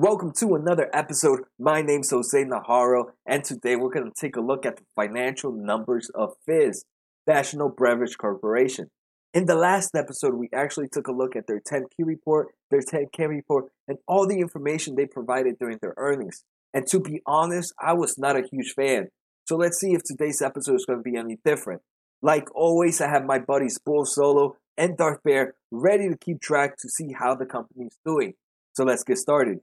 Welcome to another episode. My name's Jose Najarro, and today we're going to take a look at the financial numbers of Fizz, National Beverage Corporation. In the last episode, we actually took a look at their 10Q report, their 10K report, and all the information they provided during their earnings. And to be honest, I was not a huge fan. So let's see if today's episode is going to be any different. Like always, I have my buddies Bull Solo and Darth Bear ready to keep track to see how the company is doing. So let's get started.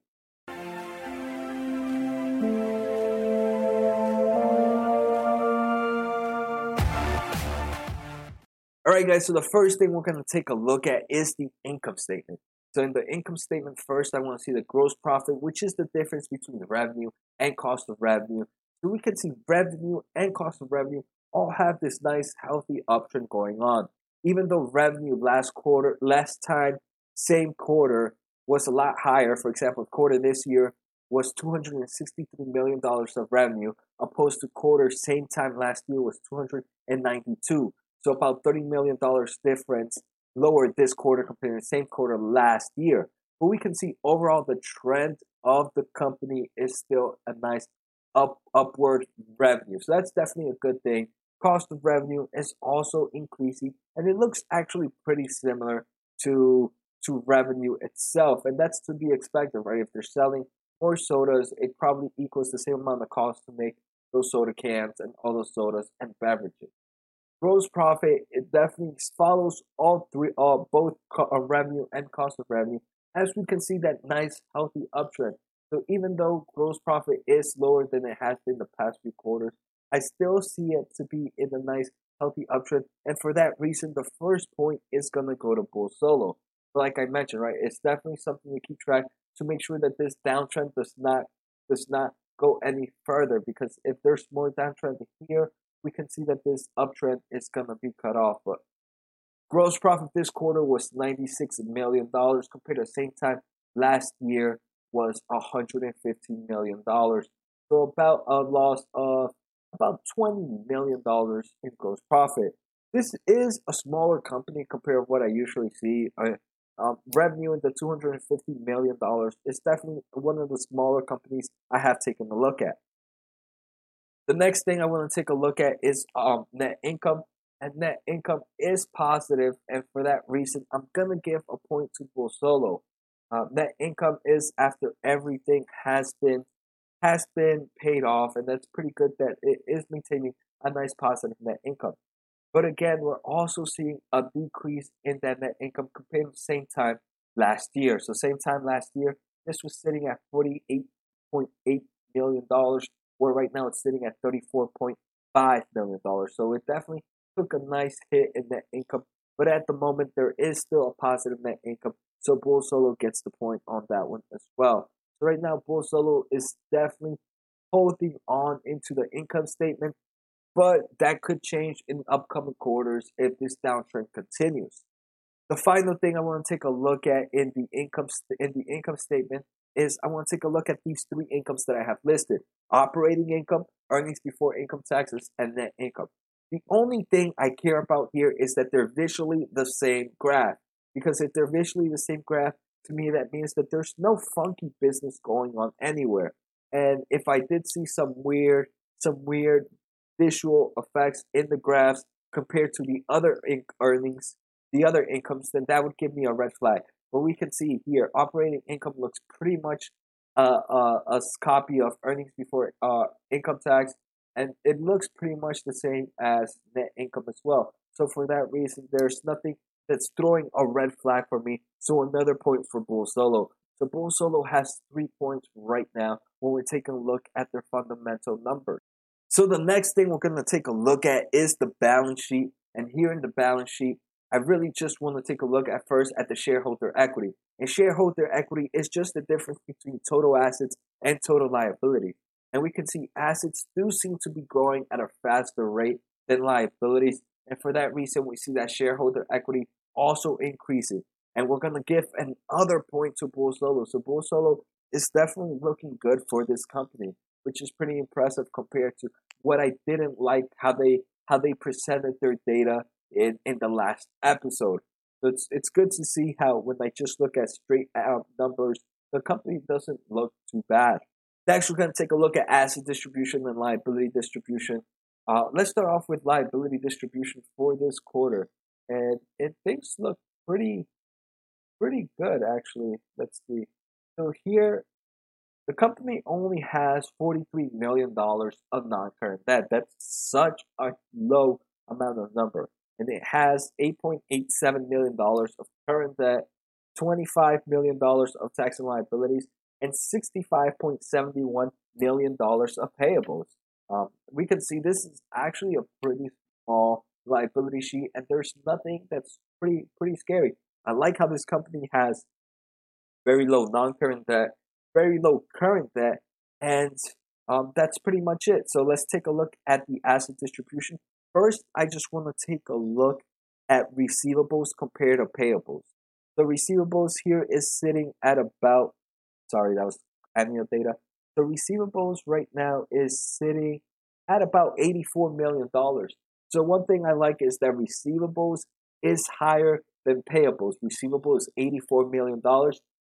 All right, guys, so the first thing we're going to take a look at is the income statement. So, in the income statement, first, I want to see the gross profit, which is the difference between the revenue and cost of revenue. So, we can see revenue and cost of revenue all have this nice, healthy uptrend going on. Even though revenue last quarter, last time, same quarter was a lot higher, for example, quarter this year was $263 million of revenue, opposed to quarter same time last year was 292 so about $30 million difference lower this quarter compared to the same quarter last year. But we can see overall the trend of the company is still a nice up upward revenue. So that's definitely a good thing. Cost of revenue is also increasing and it looks actually pretty similar to to revenue itself. And that's to be expected, right? If they're selling more sodas, it probably equals the same amount of cost to make those soda cans and all those sodas and beverages gross profit it definitely follows all three uh, both co- uh, revenue and cost of revenue. As we can see that nice healthy uptrend. So even though gross profit is lower than it has been the past few quarters i still see it to be in a nice healthy uptrend. And for that reason the first point is going to go to bull solo. Like i mentioned right it's definitely something to keep track to make sure that this downtrend does not does not go any further. Because if there's more downtrend here we can see that this uptrend is going to be cut off. But gross profit this quarter was $96 million compared to the same time last year was $115 million. So about a loss of about $20 million in gross profit. This is a smaller company compared to what I usually see. Uh, um, revenue in the $250 million is definitely one of the smaller companies I have taken a look at. The next thing I want to take a look at is um, net income. And net income is positive, and for that reason, I'm gonna give a point to Bull Solo. Uh, net income is after everything has been has been paid off, and that's pretty good that it is maintaining a nice positive net income. But again, we're also seeing a decrease in that net income compared to the same time last year. So same time last year, this was sitting at $48.8 million where right now it's sitting at $34.5 million. So it definitely took a nice hit in net income. But at the moment, there is still a positive net income. So Bull Solo gets the point on that one as well. So right now, Bull Solo is definitely holding on into the income statement. But that could change in upcoming quarters if this downtrend continues. The final thing I want to take a look at in the income st- in the income statement is I want to take a look at these three incomes that I have listed operating income, earnings before income taxes, and net income. The only thing I care about here is that they're visually the same graph. Because if they're visually the same graph, to me that means that there's no funky business going on anywhere. And if I did see some weird, some weird visual effects in the graphs compared to the other inc- earnings, the other incomes, then that would give me a red flag. But we can see here, operating income looks pretty much uh, uh, a copy of earnings before uh, income tax, and it looks pretty much the same as net income as well. So for that reason, there's nothing that's throwing a red flag for me. So another point for Bull Solo. So Bull Solo has three points right now when we're taking a look at their fundamental numbers. So the next thing we're going to take a look at is the balance sheet. And here in the balance sheet, I really just want to take a look at first at the shareholder equity. And shareholder equity is just the difference between total assets and total liability. And we can see assets do seem to be growing at a faster rate than liabilities. And for that reason, we see that shareholder equity also increasing. And we're going to give another point to Bull Solo. So Bull Solo is definitely looking good for this company, which is pretty impressive compared to what I didn't like how they how they presented their data in, in the last episode. So it's, it's good to see how when I just look at straight out numbers, the company doesn't look too bad. Next, we're going to take a look at asset distribution and liability distribution. Uh, let's start off with liability distribution for this quarter, and it things look pretty, pretty good actually. Let's see. So here, the company only has forty-three million dollars of non-current debt. That's such a low amount of number, and it has eight point eight seven million dollars of current debt, twenty-five million dollars of tax and liabilities, and $65.71 million of payables. Um, we can see this is actually a pretty small liability sheet, and there's nothing that's pretty pretty scary. I like how this company has very low non-current debt, very low current debt, and um, that's pretty much it. So let's take a look at the asset distribution. First, I just want to take a look at receivables compared to payables. The receivables here is sitting at about Sorry, that was annual data. The receivables right now is sitting at about $84 million. So one thing I like is that receivables is higher than payables. Receivable is $84 million.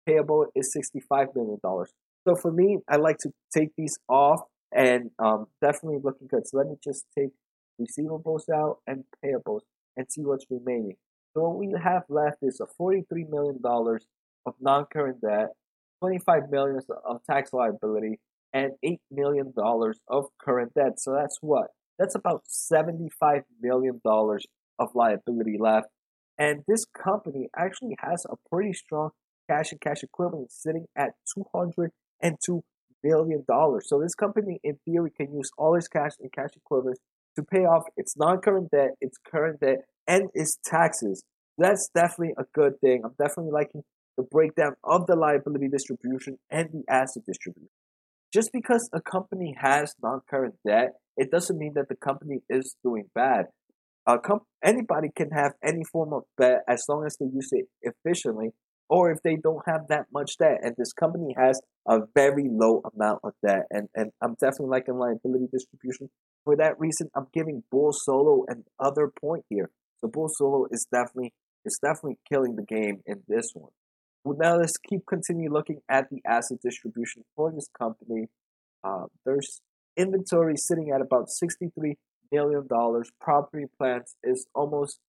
Payable is $65 million. So for me, I like to take these off and um, definitely looking good. So let me just take receivables out and payables and see what's remaining. So what we have left is a $43 million of non-current debt 25 million of tax liability and 8 million dollars of current debt. So that's what? That's about 75 million dollars of liability left. And this company actually has a pretty strong cash and cash equivalent sitting at 202 million dollars. So this company in theory can use all its cash and cash equivalents to pay off its non-current debt, its current debt, and its taxes. That's definitely a good thing. I'm definitely liking the breakdown of the liability distribution and the asset distribution. Just because a company has non-current debt, it doesn't mean that the company is doing bad. Uh, com- anybody can have any form of debt as long as they use it efficiently, or if they don't have that much debt. And this company has a very low amount of debt, and, and I'm definitely liking liability distribution. For that reason, I'm giving Bull Solo another point here. So Bull Solo is definitely is definitely killing the game in this one. Well, now let's keep continue looking at the asset distribution for this company. Uh, there's inventory sitting at about $63 million. Property plants is almost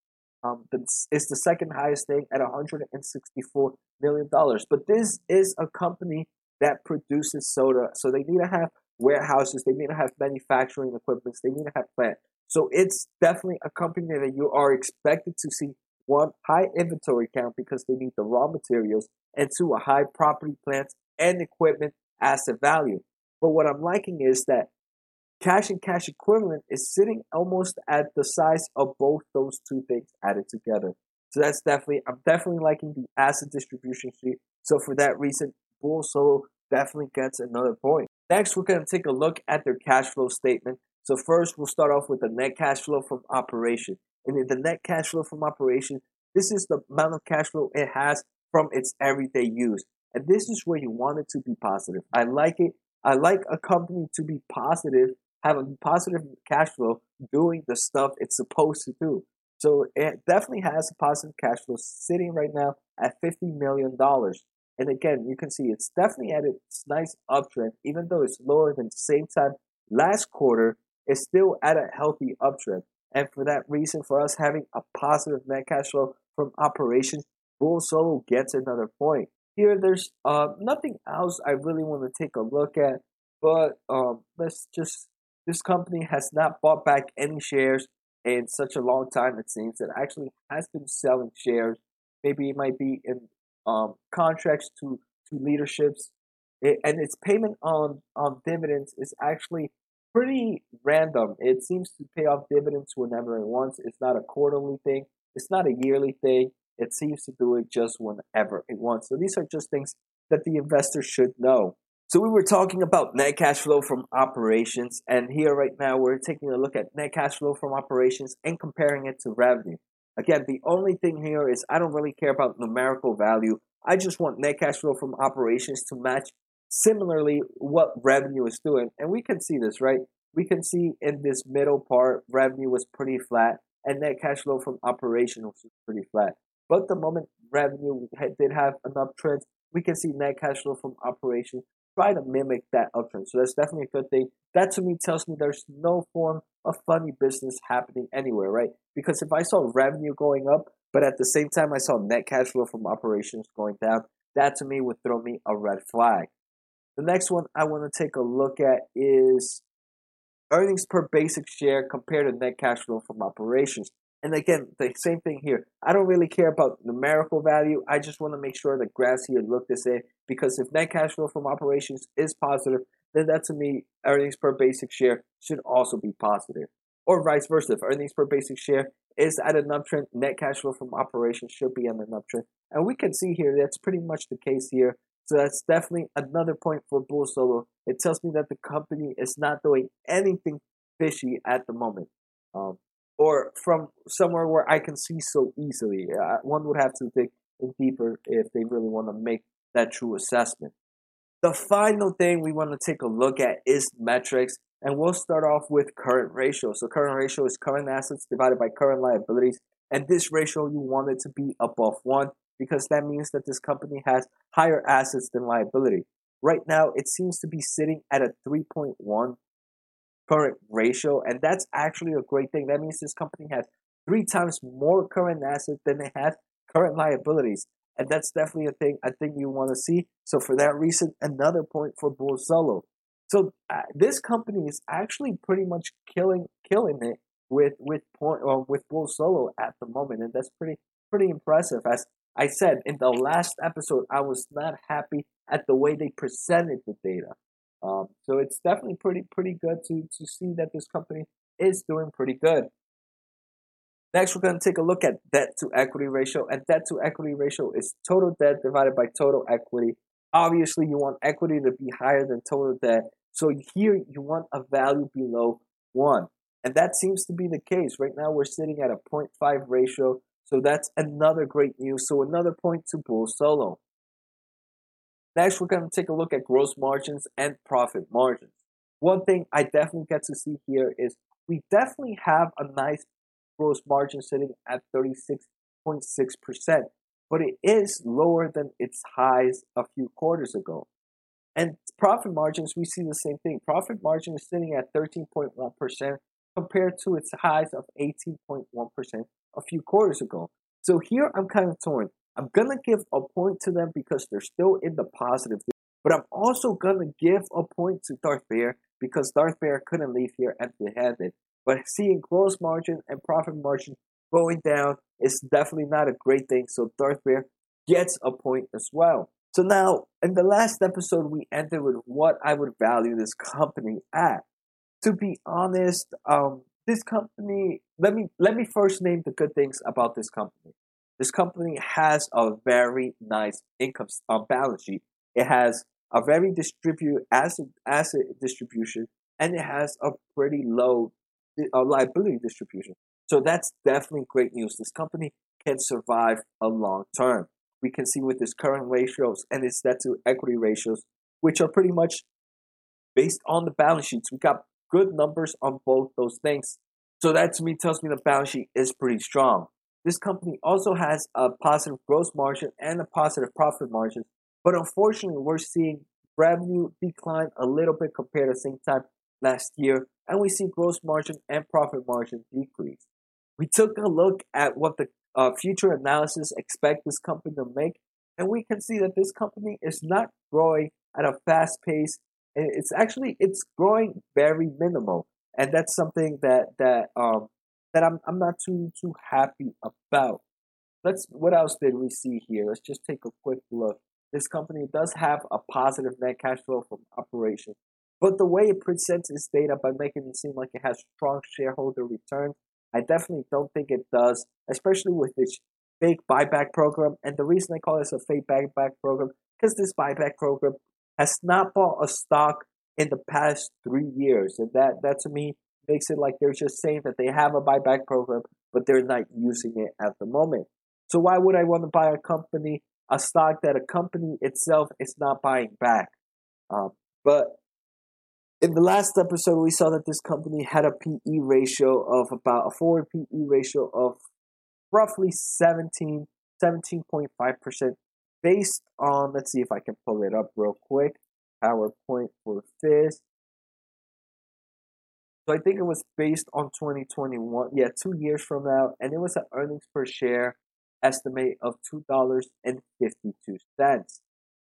um, it's the second highest thing at $164 million. But this is a company that produces soda, so they need to have warehouses, they need to have manufacturing equipment, they need to have plant. So it's definitely a company that you are expected to see one, high inventory count because they need the raw materials, and two, a high property, plants, and equipment asset value. But what I'm liking is that cash and cash equivalent is sitting almost at the size of both those two things added together. So that's definitely, I'm definitely liking the asset distribution sheet. So for that reason, Bull Solo definitely gets another point. Next, we're going to take a look at their cash flow statement. So first, we'll start off with the net cash flow from operation. And in the net cash flow from operation, this is the amount of cash flow it has from its everyday use. And this is where you want it to be positive. I like it. I like a company to be positive, have a positive cash flow doing the stuff it's supposed to do. So it definitely has a positive cash flow sitting right now at $50 million. And again, you can see it's definitely at its nice uptrend, even though it's lower than the same time last quarter, it's still at a healthy uptrend. And for that reason, for us having a positive net cash flow from operations, Bull Solo gets another point. Here, there's uh, nothing else I really want to take a look at, but um, let's just, this company has not bought back any shares in such a long time, it seems. It actually has been selling shares. Maybe it might be in um, contracts to, to leaderships. It, and its payment on, on dividends is actually pretty random. It seems to pay off dividends whenever it wants. It's not a quarterly thing. It's not a yearly thing. It seems to do it just whenever it wants. So these are just things that the investor should know. So we were talking about net cash flow from operations, and here right now we're taking a look at net cash flow from operations and comparing it to revenue. Again, the only thing here is I don't really care about numerical value. I just want net cash flow from operations to match similarly what revenue is doing. And we can see this, right? We can see in this middle part, revenue was pretty flat and net cash flow from operations was pretty flat. But the moment revenue did have an uptrend, we can see net cash flow from operations try to mimic that uptrend. So that's definitely a good thing. That to me tells me there's no form of funny business happening anywhere, right? Because if I saw revenue going up, but at the same time I saw net cash flow from operations going down, that to me would throw me a red flag. The next one I want to take a look at is earnings per basic share compared to net cash flow from operations. And again, the same thing here. I don't really care about numerical value. I just want to make sure the graphs here look the same because if net cash flow from operations is positive, then that to me, earnings per basic share should also be positive. Or vice versa. If earnings per basic share is at an uptrend, net cash flow from operations should be on an uptrend. And we can see here that's pretty much the case here. So that's definitely another point for Bull Solo. It tells me that the company is not doing anything fishy at the moment. Um, or from somewhere where I can see so easily. Uh, one would have to dig in deeper if they really want to make that true assessment. The final thing we want to take a look at is metrics, and we'll start off with current ratio. So current ratio is current assets divided by current liabilities, and this ratio you want it to be above one because that means that this company has higher assets than liability. Right now, it seems to be sitting at a 3.1 current ratio, and that's actually a great thing. That means this company has three times more current assets than they has current liabilities, and that's definitely a thing I think you want to see. So for that reason, another point for Bull Solo. So uh, this company is actually pretty much killing killing it with with point with Bull Solo at the moment, and that's pretty pretty impressive. As I said in the last episode, I was not happy at the way they presented the data. Um, so it's definitely pretty pretty good to to see that this company is doing pretty good. Next, we're going to take a look at debt to equity ratio, and debt to equity ratio is total debt divided by total equity. Obviously, you want equity to be higher than total debt, so here you want a value below one, and that seems to be the case. Right now, we're sitting at a 0.5 ratio, so that's another great news. So another point to Bull Solo. Next, we're going to take a look at gross margins and profit margins. One thing I definitely get to see here is we definitely have a nice gross margin sitting at 36.6%, but it is lower than its highs a few quarters ago. And profit margins, we see the same thing. Profit margin is sitting at 13.1% compared to its highs of 18.1% a few quarters ago. So here I'm kind of torn. I'm gonna give a point to them because they're still in the positive, but I'm also gonna give a point to Darth Vader because Darth Vader couldn't leave here empty-handed. But seeing gross margin and profit margin going down is definitely not a great thing. So Darth Vader gets a point as well. So now, in the last episode, we ended with what I would value this company at. To be honest, um, this company. Let me let me first name the good things about this company. This company has a very nice income uh, balance sheet. It has a very distribute asset asset distribution, and it has a pretty low uh, liability distribution. So that's definitely great news. This company can survive a long term. We can see with its current ratios and its debt to equity ratios, which are pretty much based on the balance sheets. We got good numbers on both those things. So that to me tells me the balance sheet is pretty strong. This company also has a positive gross margin and a positive profit margin, but unfortunately, we're seeing revenue decline a little bit compared to same time last year, and we see gross margin and profit margin decrease. We took a look at what the uh, future analysis expect this company to make, and we can see that this company is not growing at a fast pace. It's actually it's growing very minimal, and that's something that that um, that I'm I'm not too too happy about. Let's what else did we see here? Let's just take a quick look. This company does have a positive net cash flow from operations, but the way it presents its data by making it seem like it has strong shareholder returns, I definitely don't think it does, especially with its fake buyback program. And the reason I call this a fake buyback program because this buyback program has not bought a stock in the past three years, and that that to me makes it like they're just saying that they have a buyback program, but they're not using it at the moment. So why would I want to buy a company, a stock that a company itself is not buying back? Um, but in the last episode, we saw that this company had a PE ratio of about a forward PE ratio of roughly 17, 17.5%. based on, let's see if I can pull it up real quick. PowerPoint for FIZZ. So I think it was based on 2021, yeah, two years from now, and it was an earnings per share estimate of two dollars and fifty two cents.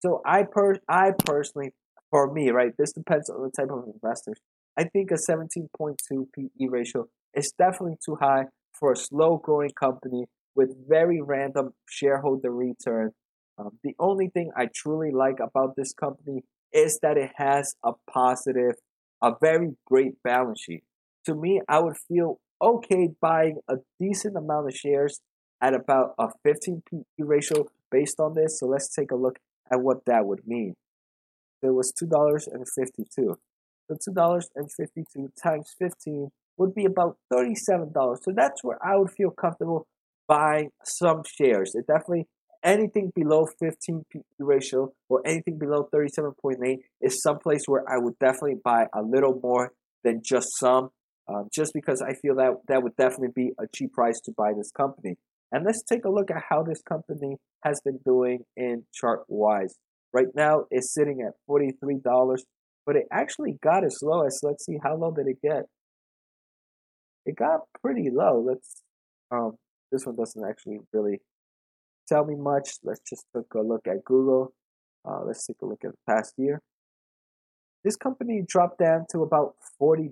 So I per I personally, for me, right, this depends on the type of investors. I think a 17.2 PE ratio is definitely too high for a slow growing company with very random shareholder return. Um, the only thing I truly like about this company is that it has a positive, a very great balance sheet. To me, I would feel okay buying a decent amount of shares at about a 15 PE ratio based on this. So let's take a look at what that would mean. It was $2.52. So $2.52 times 15 would be about $37. So that's where I would feel comfortable buying some shares. It definitely anything below 15 PE ratio or anything below 37.8 is someplace where I would definitely buy a little more than just some, um, just because I feel that that would definitely be a cheap price to buy this company. And let's take a look at how this company has been doing in chart wise. Right now, it's sitting at $43, but it actually got as low as, let's see, how low did it get? It got pretty low. Let's, um, this one doesn't actually really tell me much. Let's just take a look at Google. Uh, let's take a look at the past year. This company dropped down to about $40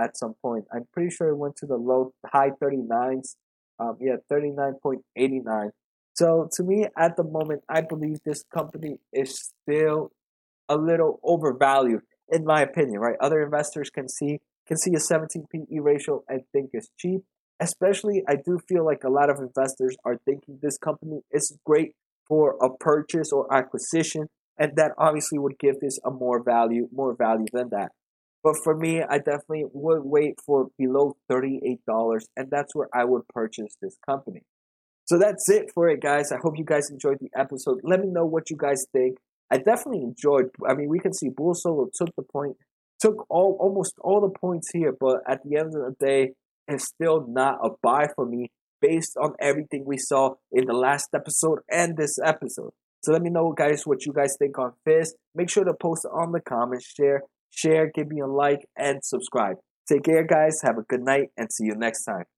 at some point. I'm pretty sure it went to the low, high 39s. Um, yeah, 39.89. So to me, at the moment, I believe this company is still a little overvalued, in my opinion. Right? Other investors can see can see a 17 PE ratio and think it's cheap. Especially, I do feel like a lot of investors are thinking this company is great for a purchase or acquisition, and that obviously would give this a more value, more value than that. But for me, I definitely would wait for below $38, and that's where I would purchase this company. So that's it for it, guys. I hope you guys enjoyed the episode. Let me know what you guys think. I definitely enjoyed. I mean, we can see Bull Solo took the point, took all almost all the points here, but at the end of the day, it's still not a buy for me based on everything we saw in the last episode and this episode. So let me know, guys, what you guys think on FIZZ. Make sure to post on the comments, share, share, give me a like, and subscribe. Take care, guys. Have a good night, and see you next time.